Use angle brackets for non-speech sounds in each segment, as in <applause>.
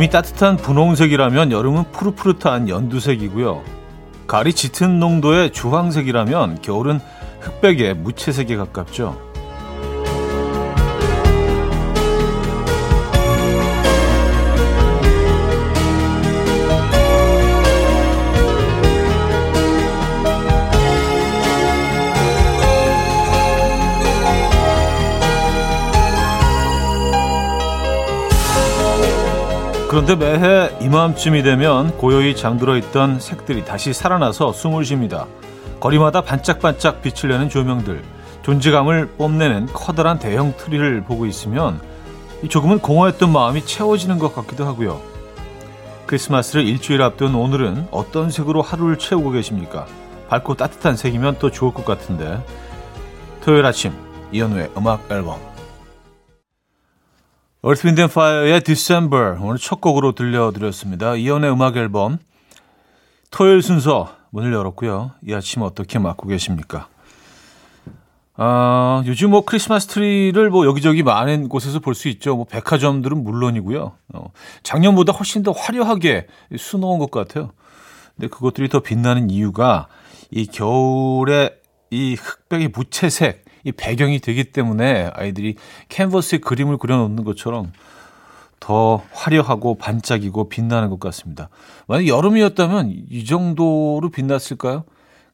봄이 따뜻한 분홍색이라면 여름은 푸릇푸릇한 연두색이고요. 가을이 짙은 농도의 주황색이라면 겨울은 흑백의 무채색에 가깝죠. 그런데 매해 이맘쯤이 되면 고요히 잠들어 있던 색들이 다시 살아나서 숨을 쉽니다. 거리마다 반짝반짝 빛을 내는 조명들, 존재감을 뽐내는 커다란 대형 트리를 보고 있으면 조금은 공허했던 마음이 채워지는 것 같기도 하고요. 크리스마스를 일주일 앞둔 오늘은 어떤 색으로 하루를 채우고 계십니까? 밝고 따뜻한 색이면 또 좋을 것 같은데. 토요일 아침 이현우의 음악 앨범 Wind and Fire의 December 오늘 첫 곡으로 들려드렸습니다. 이현우의 음악 앨범 토요일 순서 문을 열었고요. 이 아침 어떻게 맞고 계십니까? 아, 요즘 뭐 크리스마스 트리를 뭐 여기저기 많은 곳에서 볼 수 있죠. 뭐 백화점들은 물론이고요. 어, 작년보다 훨씬 더 화려하게 수놓은 것 같아요. 근데 그것들이 더 빛나는 이유가 이 겨울에 이 흑백의 무채색 이 배경이 되기 때문에 아이들이 캔버스에 그림을 그려놓는 것처럼 더 화려하고 반짝이고 빛나는 것 같습니다. 만약 여름이었다면 이 정도로 빛났을까요?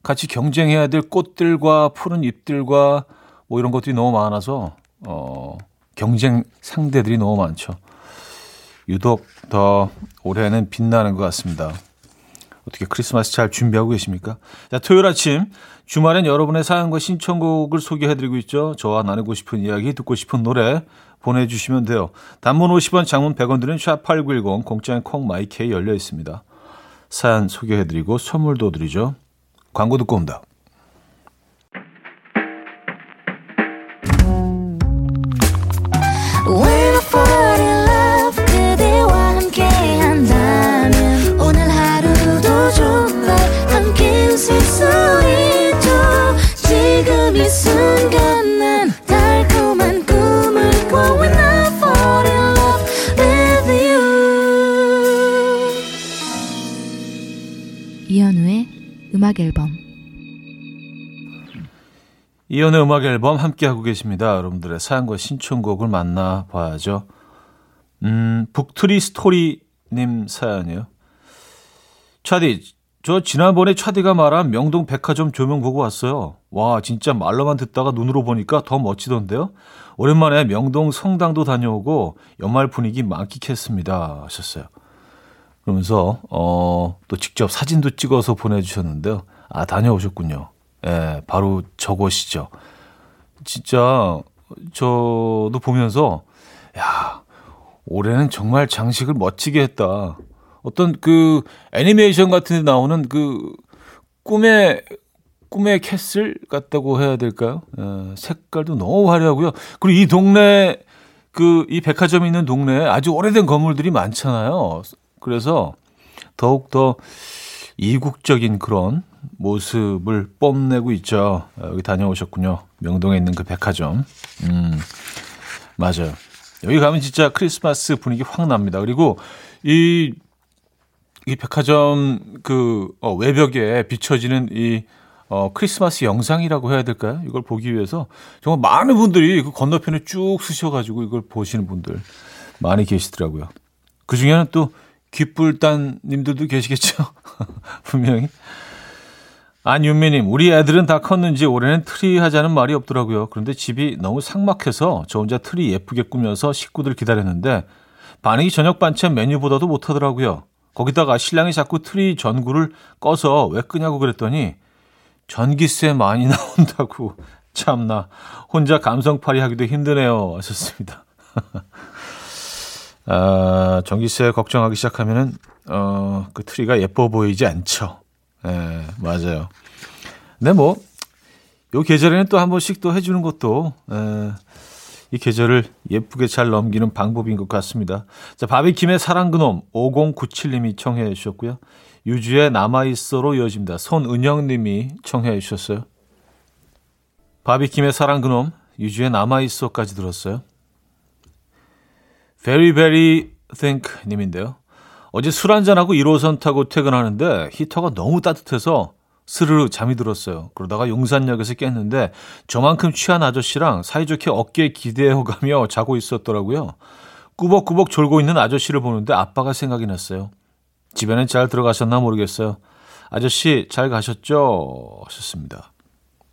같이 경쟁해야 될 꽃들과 푸른 잎들과 뭐 이런 것들이 너무 많아서 어, 경쟁 상대들이 너무 많죠. 유독 더 올해는 빛나는 것 같습니다. 어떻게 크리스마스 잘 준비하고 계십니까? 자, 토요일 아침 주말엔 여러분의 사연과 신청곡을 소개해드리고 있죠. 저와 나누고 싶은 이야기, 듣고 싶은 노래 보내주시면 돼요. 단문 50원, 장문 100원 드는 샵8910, 공짜인 콩마이케이 열려 있습니다. 사연 소개해드리고 선물도 드리죠. 광고 듣고 옵니다. 음악 앨범 이연의 음악 앨범 함께하고 계십니다. 여러분들의 사연과 신청곡을 만나봐야죠. 음, 북트리 스토리님 사연이요. 차디, 저 지난번에 차디가 말한 명동 백화점 조명 보고 왔어요. 와, 진짜 말로만 듣다가 눈으로 보니까 더 멋지던데요? 오랜만에 명동 성당도 다녀오고 연말 분위기 만끽했습니다. 하셨어요. 그러면서 어, 또 직접 사진도 찍어서 보내주셨는데요. 아 다녀오셨군요. 예, 바로 저곳이죠. 진짜 저도 보면서 야 올해는 정말 장식을 멋지게 했다. 어떤 그 애니메이션 같은 데 나오는 그 꿈의 꿈의 캐슬 같다고 해야 될까요? 예, 색깔도 너무 화려하고요. 그리고 이 동네 그 이 백화점이 있는 동네에 아주 오래된 건물들이 많잖아요. 그래서 더욱더 이국적인 그런 모습을 뽐내고 있죠. 여기 다녀오셨군요. 명동에 있는 그 백화점. 음, 맞아요. 여기 가면 진짜 크리스마스 분위기 확 납니다. 그리고 이, 이 백화점 그 어, 외벽에 비춰지는 이 어, 크리스마스 영상이라고 해야 될까요? 이걸 보기 위해서 정말 많은 분들이 그 건너편에 쭉 쓰셔가지고 이걸 보시는 분들 많이 계시더라고요. 그 중에는 또 귓불단님들도 계시겠죠? <laughs> 분명히. 안윤미님, 우리 애들은 다 컸는지 올해는 트리 하자는 말이 없더라고요. 그런데 집이 너무 삭막해서 저 혼자 트리 예쁘게 꾸며서 식구들 기다렸는데 반응이 저녁 반찬 메뉴보다도 못하더라고요. 거기다가 신랑이 자꾸 트리 전구를 꺼서 왜 끄냐고 그랬더니 전기세 많이 <laughs> 나온다고 참나 혼자 감성팔이 하기도 힘드네요 하셨습니다. <laughs> 아, 전기세 걱정하기 시작하면은 어, 그 트리가 예뻐 보이지 않죠. 예, 맞아요. 근데 뭐, 요 계절에는 또 한 번씩 또 해주는 것도, 에, 이 계절을 예쁘게 잘 넘기는 방법인 것 같습니다. 자, 바비킴의 사랑 그놈 5097님이 청해 주셨고요. 유주의 남아있어로 이어집니다. 손은영님이 청해 주셨어요. 바비킴의 사랑 그놈, 유주의 남아있어까지 들었어요. 베리베리 think 님인데요. 어제 술 한잔하고 1호선 타고 퇴근하는데 히터가 너무 따뜻해서 스르르 잠이 들었어요. 그러다가 용산역에서 깼는데 저만큼 취한 아저씨랑 사이좋게 어깨에 기대어가며 자고 있었더라고요. 꾸벅꾸벅 졸고 있는 아저씨를 보는데 아빠가 생각이 났어요. 집에는 잘 들어가셨나 모르겠어요. 아저씨 잘 가셨죠? 하셨습니다.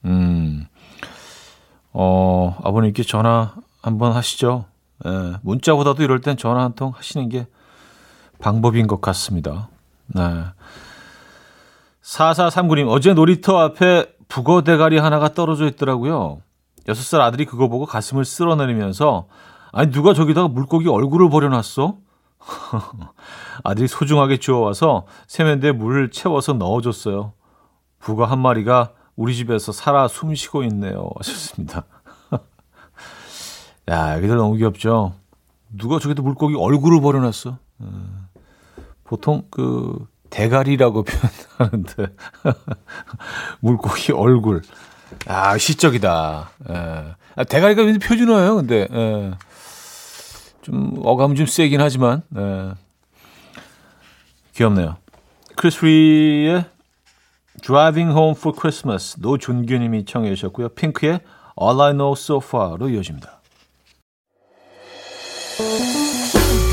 음, 어, 아버님께 전화 한번 하시죠. 예, 문자보다도 이럴 땐 전화 한 통 하시는 게 방법인 것 같습니다. 네. 4439님, 어제 놀이터 앞에 북어 대가리 하나가 떨어져 있더라고요. 6살 아들이 그거 보고 가슴을 쓸어내리면서, 아니, 누가 저기다가 물고기 얼굴을 버려놨어? <laughs> 아들이 소중하게 주워와서 세면대에 물을 채워서 넣어줬어요. 북어 한 마리가 우리 집에서 살아 숨 쉬고 있네요. 하셨습니다. 야, 여기들 너무 귀엽죠? 누가 저기다 물고기 얼굴을 버려놨어? 음, 보통 그 대가리라고 <laughs> 표현하는데 <laughs> 물고기 얼굴. 아, 시적이다. 예. 아, 대가리가 왠지 표준어예요, 근데. 예. 좀 어감 좀 세긴 하지만 예. 귀엽네요. 크리스 리의 Driving Home for Christmas 노준규님이 청해 주셨고요. 핑크의 All I Know So Far로 이어집니다.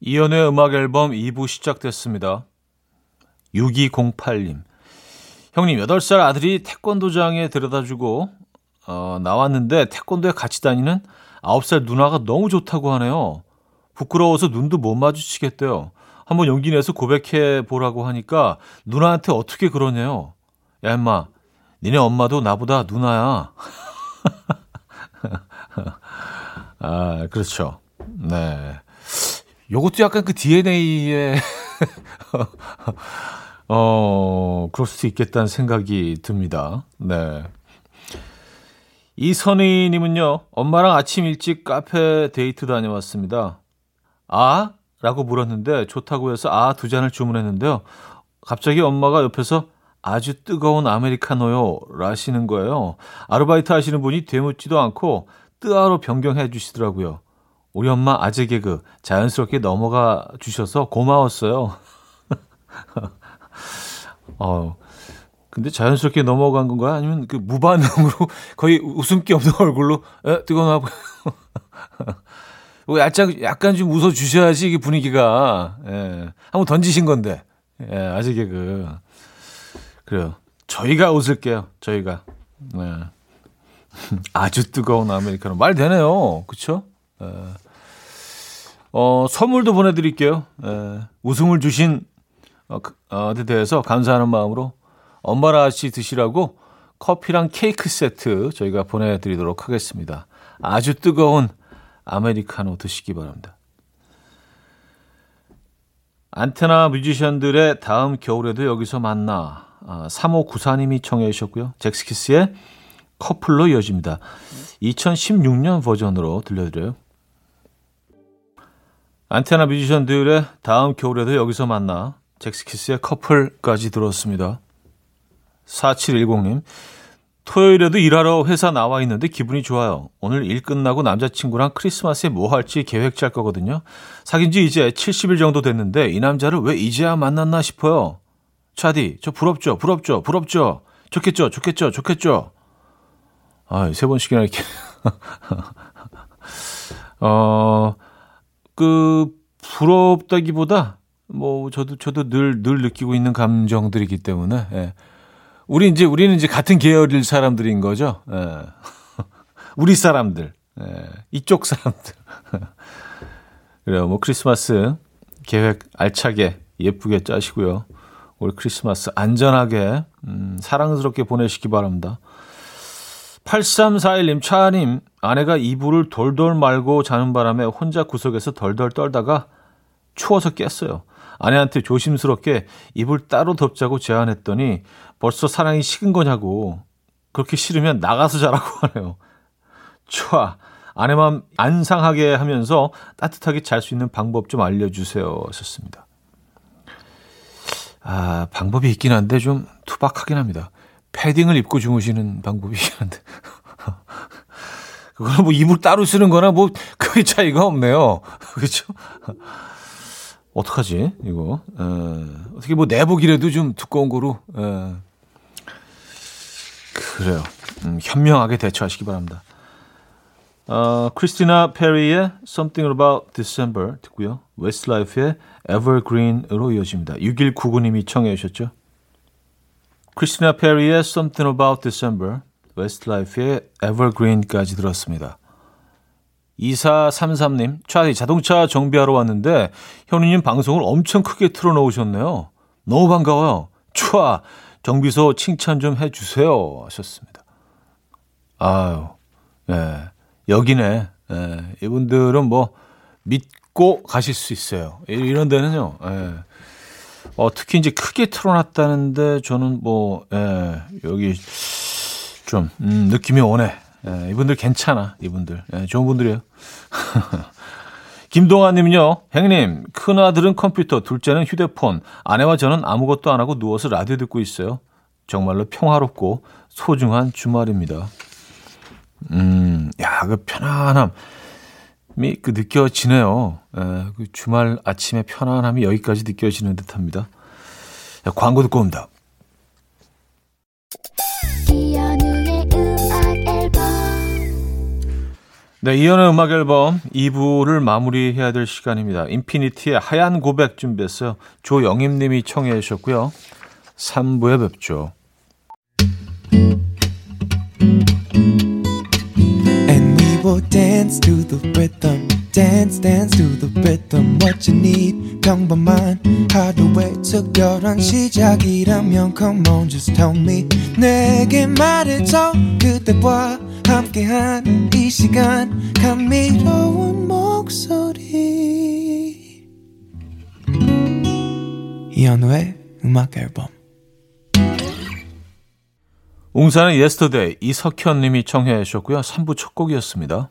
이현우의 음악 앨범 2부 시작됐습니다. 6208님 형님 8살 아들이 태권도장에 데려다주고 어, 나왔는데 태권도에 같이 다니는 9살 누나가 너무 좋다고 하네요. 부끄러워서 눈도 못 마주치겠대요. 한번 용기 내서 고백해 보라고 하니까 누나한테 어떻게 그러네요. 야 임마 니네 엄마도 나보다 누나야. <laughs> 아, 그렇죠. 네. 요것도 약간 그 DNA에, <laughs> 어, 그럴 수도 있겠다는 생각이 듭니다. 네. 이선희 님은요, 엄마랑 아침 일찍 카페 데이트 다녀왔습니다. 아? 라고 물었는데, 좋다고 해서 아 두 잔을 주문했는데요. 갑자기 엄마가 옆에서 아주 뜨거운 아메리카노요. 라시는 거예요. 아르바이트 하시는 분이 되묻지도 않고, 뜨아로 변경해 주시더라고요. 우리 엄마 아재 개그 자연스럽게 넘어가 주셔서 고마웠어요. <laughs> 어, 근데 자연스럽게 넘어간 건가요? 아니면 그 무반응으로 <laughs> 거의 웃음기 없는 <laughs> 얼굴로 에, 뜨거나 뭐 약간 약간 좀 웃어 주셔야지 이 분위기가 예. 한번 던지신 건데 예, 아재 개그 그래요. 저희가 웃을게요. 저희가. 네. 아주 뜨거운 아메리카노. 말 되네요. 에. 어, 선물도 보내드릴게요. 에. 웃음을 주신 어, 그, 어, 데 대해서 감사하는 마음으로 엄마랑 같이 드시라고 커피랑 케이크 세트 저희가 보내드리도록 하겠습니다. 아주 뜨거운 아메리카노 드시기 바랍니다. 안테나 뮤지션들의 다음 겨울에도 여기서 만나. 아, 3594님이 청해 주셨고요. 잭스키스의 커플로 이어집니다. 2016년 버전으로 들려드려요. 안테나 뮤지션들의 다음 겨울에도 여기서 만나 잭스키스의 커플까지 들었습니다. 4710님 토요일에도 일하러 회사 나와 있는데 기분이 좋아요. 오늘 일 끝나고 남자친구랑 크리스마스에 뭐 할지 계획 짤 거거든요. 사귄 지 이제 70일 정도 됐는데 이 남자를 왜 이제야 만났나 싶어요. 차디, 저 부럽죠? 부럽죠? 부럽죠? 좋겠죠? 좋겠죠? 좋겠죠? 아, 세 번씩이나 이렇게. <laughs> 어, 그, 부럽다기보다, 뭐, 저도, 저도 늘, 늘 느끼고 있는 감정들이기 때문에, 예. 우리 이제, 우리는 이제 같은 계열일 사람들인 거죠. 예. <laughs> 우리 사람들. 예. 이쪽 사람들. <laughs> 그래요. 뭐, 크리스마스 계획 알차게, 예쁘게 짜시고요. 올 크리스마스 안전하게, 음, 사랑스럽게 보내시기 바랍니다. 8341님, 차님, 아내가 이불을 돌돌 말고 자는 바람에 혼자 구석에서 덜덜 떨다가 추워서 깼어요. 아내한테 조심스럽게 이불 따로 덮자고 제안했더니 벌써 사랑이 식은 거냐고. 그렇게 싫으면 나가서 자라고 <laughs> 하네요. 촤, 아내맘 안 상하게 하면서 따뜻하게 잘 수 있는 방법 좀 알려주세요. 하셨습니다. 아, 방법이 있긴 한데 좀 투박하긴 합니다. 패딩을 입고 주무시는 방법이긴 한데. <laughs> 그거는 뭐 이불 따로 쓰는 거나 뭐 크게 차이가 없네요. <laughs> 그렇죠? 어떡하지, 이거? 에, 어떻게 뭐 내복이라도 좀 두꺼운 거로, 에. 그래요. 음, 현명하게 대처하시기 바랍니다. 어, 크리스티나 페리의 Something About December 듣고요. 웨스트라이프의 Evergreen으로 이어집니다. 6199님이 청해 주셨죠. 크리스티나 페리의 Something About December, 웨스트라이프의 Evergreen까지 들었습니다. 2433님, 차디 자동차 정비하러 왔는데 현우님 방송을 엄청 크게 틀어놓으셨네요. 너무 반가워요. 촤 정비소 칭찬 좀 해주세요 하셨습니다. 아유, 예. 여기네. 예, 이분들은 뭐 믿고 가실 수 있어요. 이런 데는요. 예. 어, 특히 이제 크게 틀어놨다는데 저는 뭐 예, 여기 좀 음, 느낌이 오네. 예, 이분들 괜찮아. 이분들 예, 좋은 분들이에요. <laughs> 김동아님요, 행님, 큰 아들은 컴퓨터, 둘째는 휴대폰, 아내와 저는 아무것도 안 하고 누워서 라디오 듣고 있어요. 정말로 평화롭고 소중한 주말입니다. 음, 야, 그 편안함이 그 느껴지네요. 에, 그 주말 아침의 편안함이 여기까지 느껴지는 듯 합니다. 야, 광고 듣고 옵니다. 네, 이연의 음악 앨범 2부를 마무리해야 될 시간입니다. 인피니티의 하얀 고백 준비했어요. 조영임 님이 청해 주셨고요. 3부에 뵙죠. will dance to the rhythm. Dance, dance to the rhythm. What you need, 평범한 하루의 특별한 시작이라면 Come on, just tell me. 내게 말해줘 그대와 함께한 이 시간 감미로운 목소리. 이현우의 음악 앨범. 웅산의 Yesterday 이석현 님이 청해 주셨고요. 3부 첫 곡이었습니다.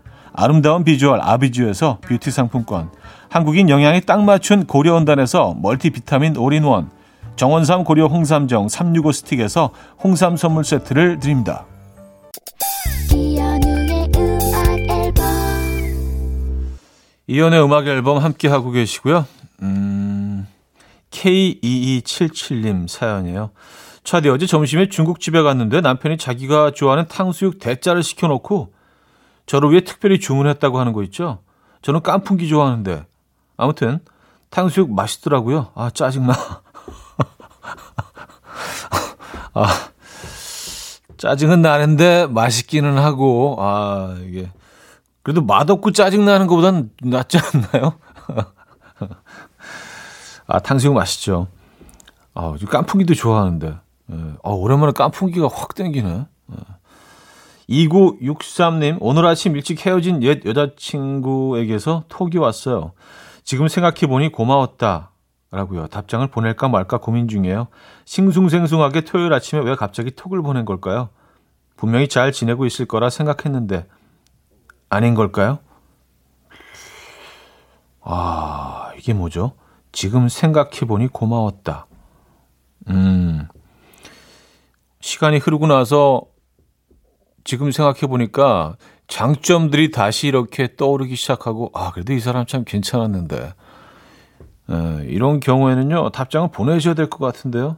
아름다운 비주얼 아비주에서 뷰티 상품권, 한국인 영양에 딱 맞춘 고려원단에서 멀티비타민 올인원, 정원삼 고려 홍삼정 365 스틱에서 홍삼 선물 세트를 드립니다. 이현우의 음악 앨범 함께 하고 계시고요. 음, K2277님 사연이에요. 차디 어제 점심에 중국집에 갔는데 남편이 자기가 좋아하는 탕수육 대짜를 시켜놓고 저를 위해 특별히 주문했다고 하는 거 있죠. 저는 깐풍기 좋아하는데 아무튼 탕수육 맛있더라고요. 아 짜증나. <laughs> 아 짜증은 나는데 맛있기는 하고 아 이게 그래도 맛없고 짜증 나는 것보단 낫지 않나요? <laughs> 아 탕수육 맛있죠. 아 깐풍기도 좋아하는데 예. 아, 오랜만에 깐풍기가 확 땡기네. 예. 2963님, 오늘 아침 일찍 헤어진 옛 여자친구에게서 톡이 왔어요. 지금 생각해보니 고마웠다. 라고요. 답장을 보낼까 말까 고민 중이에요. 싱숭생숭하게 토요일 아침에 왜 갑자기 톡을 보낸 걸까요? 분명히 잘 지내고 있을 거라 생각했는데, 아닌 걸까요? 아, 이게 뭐죠? 지금 생각해보니 고마웠다. 음, 시간이 흐르고 나서 지금 생각해 보니까 장점들이 다시 이렇게 떠오르기 시작하고 아 그래도 이 사람 참 괜찮았는데 에, 예, 이런 경우에는요 답장을 보내셔야 될 것 같은데요.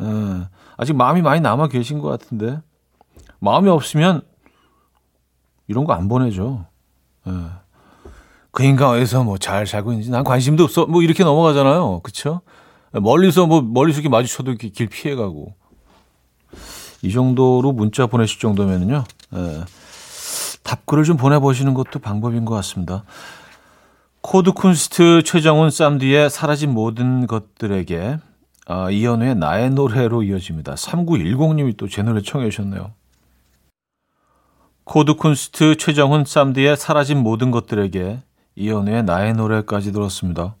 에, 예, 아직 마음이 많이 남아 계신 것 같은데 마음이 없으면 이런 거 안 보내죠. 에. 예. 그 인간 어디서 뭐 잘 살고 있는지 난 관심도 없어 뭐 이렇게 넘어가잖아요. 그렇죠? 멀리서 뭐 멀리서 이렇게 마주쳐도 이렇게 길 피해가고 이 정도로 문자 보내실 정도면은요, 예, 답글을 좀 보내보시는 것도 방법인 것 같습니다. 코드 쿤스트 최정훈 쌈디의 사라진 모든 것들에게 아, 이현우의 나의 노래로 이어집니다. 3910님이 또 제 노래 청해 주셨네요. 코드 쿤스트 최정훈 쌈디의 사라진 모든 것들에게 이연우의 나의 노래까지 들었습니다.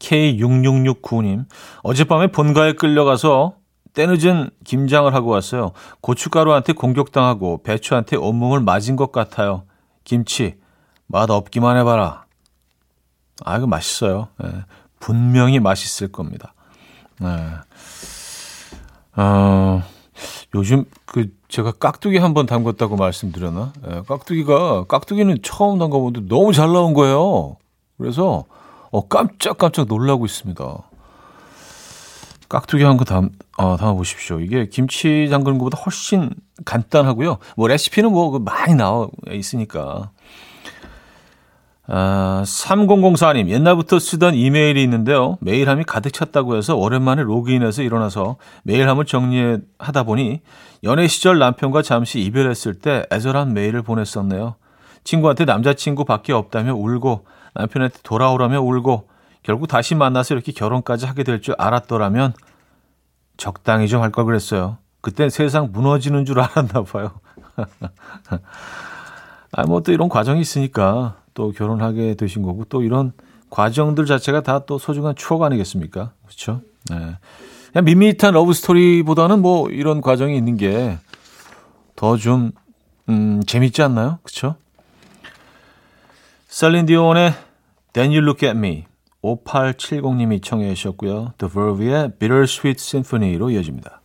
K6669님, 어젯밤에 본가에 끌려가서 때늦은 김장을 하고 왔어요. 고춧가루한테 공격당하고 배추한테 온몸을 맞은 것 같아요. 김치 맛 없기만 해봐라. 아 이거 맛있어요. 네. 분명히 맛있을 겁니다. 네. 어, 요즘 그 제가 깍두기 한번 담궜다고 말씀드렸나? 네, 깍두기가 깍두기는 처음 담가보는데 너무 잘 나온 거예요. 그래서 어, 깜짝깜짝 놀라고 있습니다. 깍두기 한 거 담, 어, 담아보십시오. 이게 김치 담그는 것보다 훨씬 간단하고요. 뭐 레시피는 뭐그 많이 나와 있으니까. 아, 3004님, 옛날부터 쓰던 이메일이 있는데요. 메일함이 가득 찼다고 해서 오랜만에 로그인해서 일어나서 메일함을 정리하다 보니 연애 시절 남편과 잠시 이별했을 때 애절한 메일을 보냈었네요. 친구한테 남자친구 밖에 없다며 울고 남편한테 돌아오라며 울고 결국 다시 만나서 이렇게 결혼까지 하게 될 줄 알았더라면 적당히 좀 할 걸 그랬어요. 그땐 세상 무너지는 줄 알았나 봐요. <laughs> 아, 뭐 또 이런 과정이 있으니까 또 결혼하게 되신 거고 또 이런 과정들 자체가 다 또 소중한 추억 아니겠습니까? 그렇죠? 네. 그냥 밋밋한 러브 스토리보다는 뭐 이런 과정이 있는 게 더좀 음, 재밌지 않나요? 그렇죠? 셀린 디온의 Then You Look At Me 5870님이 청해 주셨고요. The Verve의 Bittersweet Symphony로 이어집니다.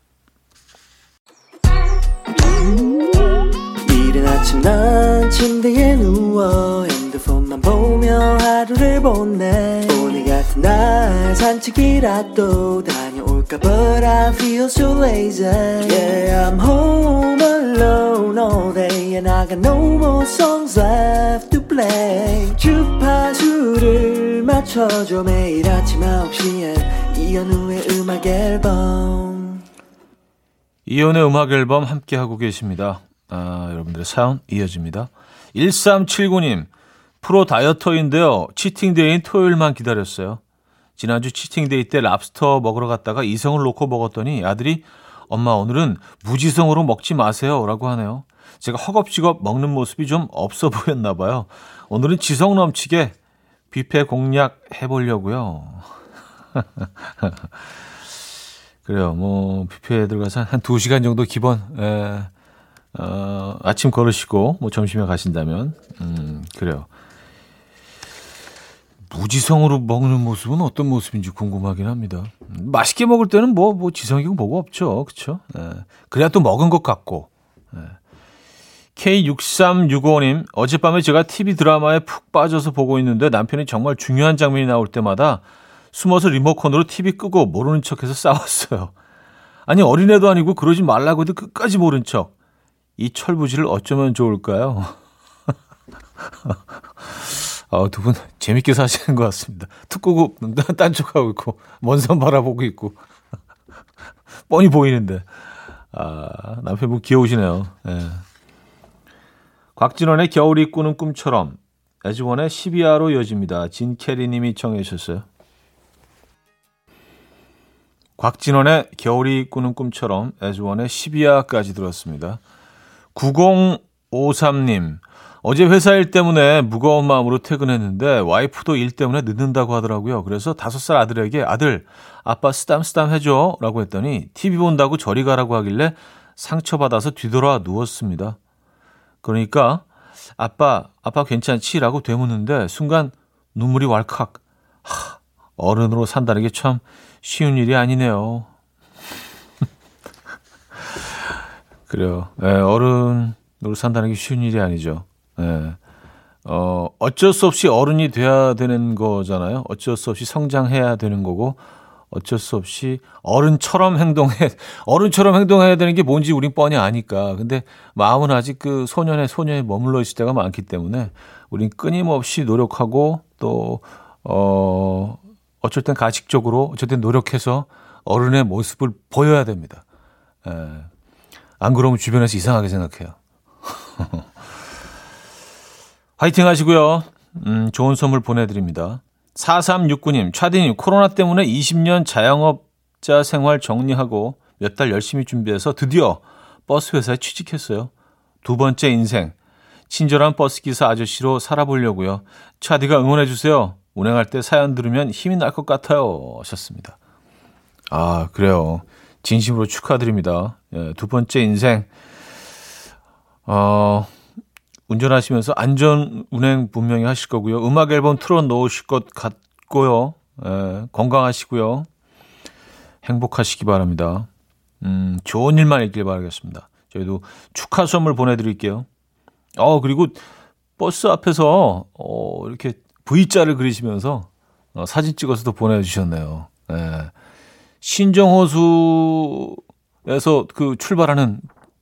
이른 아침 난 침대에 누워 핸드폰만 보며 하루를 보내 오늘 같은 날 산책이라도 다녀올까 But I feel so lazy Yeah I'm home alone all day And I got no more songs left play 주파수를 맞춰줘 매일 아침 9시에 이현우의 음악 앨범 이현우의 음악 앨범 함께하고 계십니다 아, 여러분들의 사연 이어집니다 1379님 프로 다이어터인데요. 치팅데이인 토요일만 기다렸어요. 지난주 치팅데이 때 랍스터 먹으러 갔다가 이성을 놓고 먹었더니 아들이 엄마 오늘은 무지성으로 먹지 마세요 라고 하네요. 제가 허겁지겁 먹는 모습이 좀 없어 보였나 봐요. 오늘은 지성 넘치게 뷔페 공략 해보려고요. <laughs> 그래요. 뭐 뷔페에 들어가서 한 2시간 정도 기본 에, 어, 아침 걸으시고 뭐 점심에 가신다면 음, 그래요. 무지성으로 먹는 모습은 어떤 모습인지 궁금하긴 합니다. 맛있게 먹을 때는 뭐, 뭐 지성이고 뭐가 없죠. 그쵸? 예. 그래야 또 먹은 것 같고. 예. K6365님, 어젯밤에 제가 TV 드라마에 푹 빠져서 보고 있는데 남편이 정말 중요한 장면이 나올 때마다 숨어서 리모컨으로 TV 끄고 모르는 척해서 싸웠어요. 아니 어린애도 아니고 그러지 말라고 해도 끝까지 모른 척. 이 철부지를 어쩌면 좋을까요? <laughs> 어, 두분 재밌게 사시는 것 같습니다. 툭 끄고 <laughs> 딴쪽하고 있고 먼 산 바라보고 있고 <laughs> 뻔히 보이는데 아, 남편분 귀여우시네요. 네. 곽진원의 겨울이 꾸는 꿈처럼 에즈원의 12화로 이어집니다. 진캐리님이 청해 주셨어요. 곽진원의 겨울이 꾸는 꿈처럼 에즈원의 12화까지 들었습니다. 9053님 어제 회사 일 때문에 무거운 마음으로 퇴근했는데 와이프도 일 때문에 늦는다고 하더라고요. 그래서 다섯 살 아들에게 아들 아빠 쓰담쓰담 해줘 라고 했더니 TV 본다고 저리 가라고 하길래 상처받아서 뒤돌아 누웠습니다. 그러니까 아빠 아빠 괜찮지? 라고 되묻는데 순간 눈물이 왈칵 하, 어른으로 산다는 게 참 쉬운 일이 아니네요. <laughs> 그래요. 네, 어른으로 산다는 게 쉬운 일이 아니죠. 예. 어, 어쩔 수 없이 어른이 돼야 되는 거잖아요. 어쩔 수 없이 성장해야 되는 거고, 어쩔 수 없이 어른처럼 행동해, <laughs> 어른처럼 행동해야 되는 게 뭔지 우린 뻔히 아니까. 근데 마음은 아직 그 소년의 소녀에 머물러 있을 때가 많기 때문에 우린 끊임없이 노력하고 또, 어, 어쩔 땐 가식적으로, 땐 노력해서 어른의 모습을 보여야 됩니다. 에, 예. 안 그러면 주변에서 이상하게 생각해요. <laughs> 화이팅 하시고요. 음, 좋은 선물 보내드립니다. 4369님, 차디님, 코로나 때문에 20년 자영업자 생활 정리하고 몇 달 열심히 준비해서 드디어 버스 회사에 취직했어요. 두 번째 인생. 친절한 버스기사 아저씨로 살아보려고요. 차디가 응원해주세요. 운행할 때 사연 들으면 힘이 날 것 같아요. 하셨습니다. 아, 그래요. 진심으로 축하드립니다. 예, 두 번째 인생. 어, 운전하시면서 안전 운행 분명히 하실 거고요. 음악 앨범 틀어 놓으실 것 같고요. 예, 건강하시고요. 행복하시기 바랍니다. 음, 좋은 일만 있길 바라겠습니다. 저희도 축하 선물 보내드릴게요. 어, 그리고 버스 앞에서, 어, 이렇게 V자를 그리시면서 어, 사진 찍어서도 보내주셨네요. 예. 신정호수에서 그 출발하는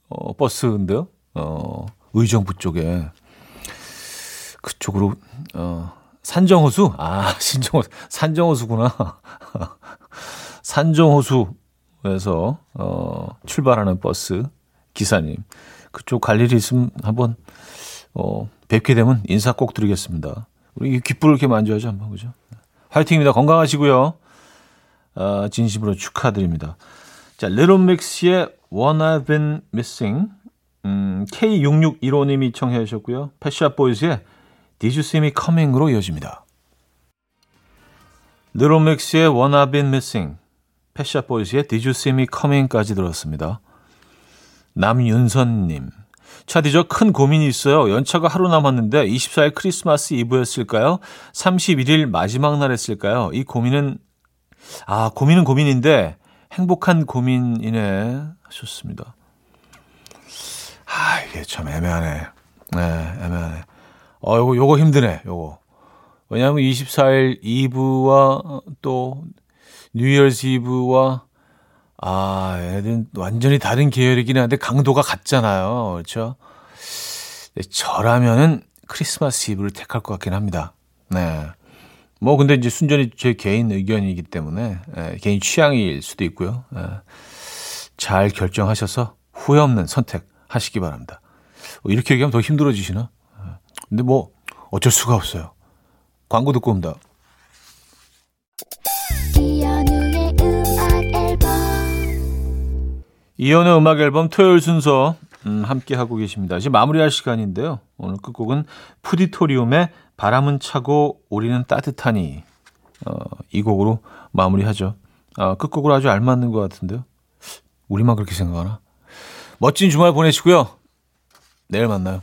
어, 버스인데요. 어, 의정부 쪽에 그쪽으로 어 산정호수 아 <laughs> 신정호수 산정호수구나 <laughs> 산정호수에서 어 출발하는 버스 기사님 그쪽 갈 일이 있으면 한번 어 뵙게 되면 인사 꼭 드리겠습니다. 우리 귓불을 이렇게 만져야죠 한번 그죠? 화이팅입니다. 건강하시고요. 아, 진심으로 축하드립니다. 자, 리틀믹스의 One I've Been Missing 음, K6615님이 청해 주셨고요. 패샷 보이즈의 Did You See Me Coming으로 이어집니다. 느로믹스의 One I've Been Missing, 패샷 보이즈의 Did You See Me Coming까지 들었습니다. 남윤선님, 차디 저 큰 고민이 있어요. 연차가 하루 남았는데 24일 크리스마스 이브였을까요? 31일 마지막 날 했을까요? 이 고민은 아 고민은 고민인데 행복한 고민이네 하셨습니다. 아, 이게 참 애매하네. 네, 애매하네. 어, 요거, 요거 힘드네, 요거. 왜냐하면 24일 이브와 또 뉴이얼스 이브와 아, 얘는 완전히 다른 계열이긴 한데 강도가 같잖아요. 그렇죠? 저라면은 크리스마스 이브를 택할 것 같긴 합니다. 네. 뭐 근데 이제 순전히 제 개인 의견이기 때문에 예, 개인 취향일 수도 있고요. 예, 잘 결정하셔서 후회 없는 선택 하시기 바랍니다. 뭐 이렇게 얘기하면 더 힘들어지시나? 근데 뭐 어쩔 수가 없어요. 광고 듣고 옵니다. 이연의 음악 앨범 토요일 순서 음, 함께 하고 계십니다. 이제 마무리할 시간인데요. 오늘 끝곡은 푸디토리움의 바람은 차고 우리는 따뜻하니 어, 이 곡으로 마무리하죠. 어, 끝곡으로 아주 알맞는 것 같은데요. 우리만 그렇게 생각하나? 멋진 주말 보내시고요. 내일 만나요.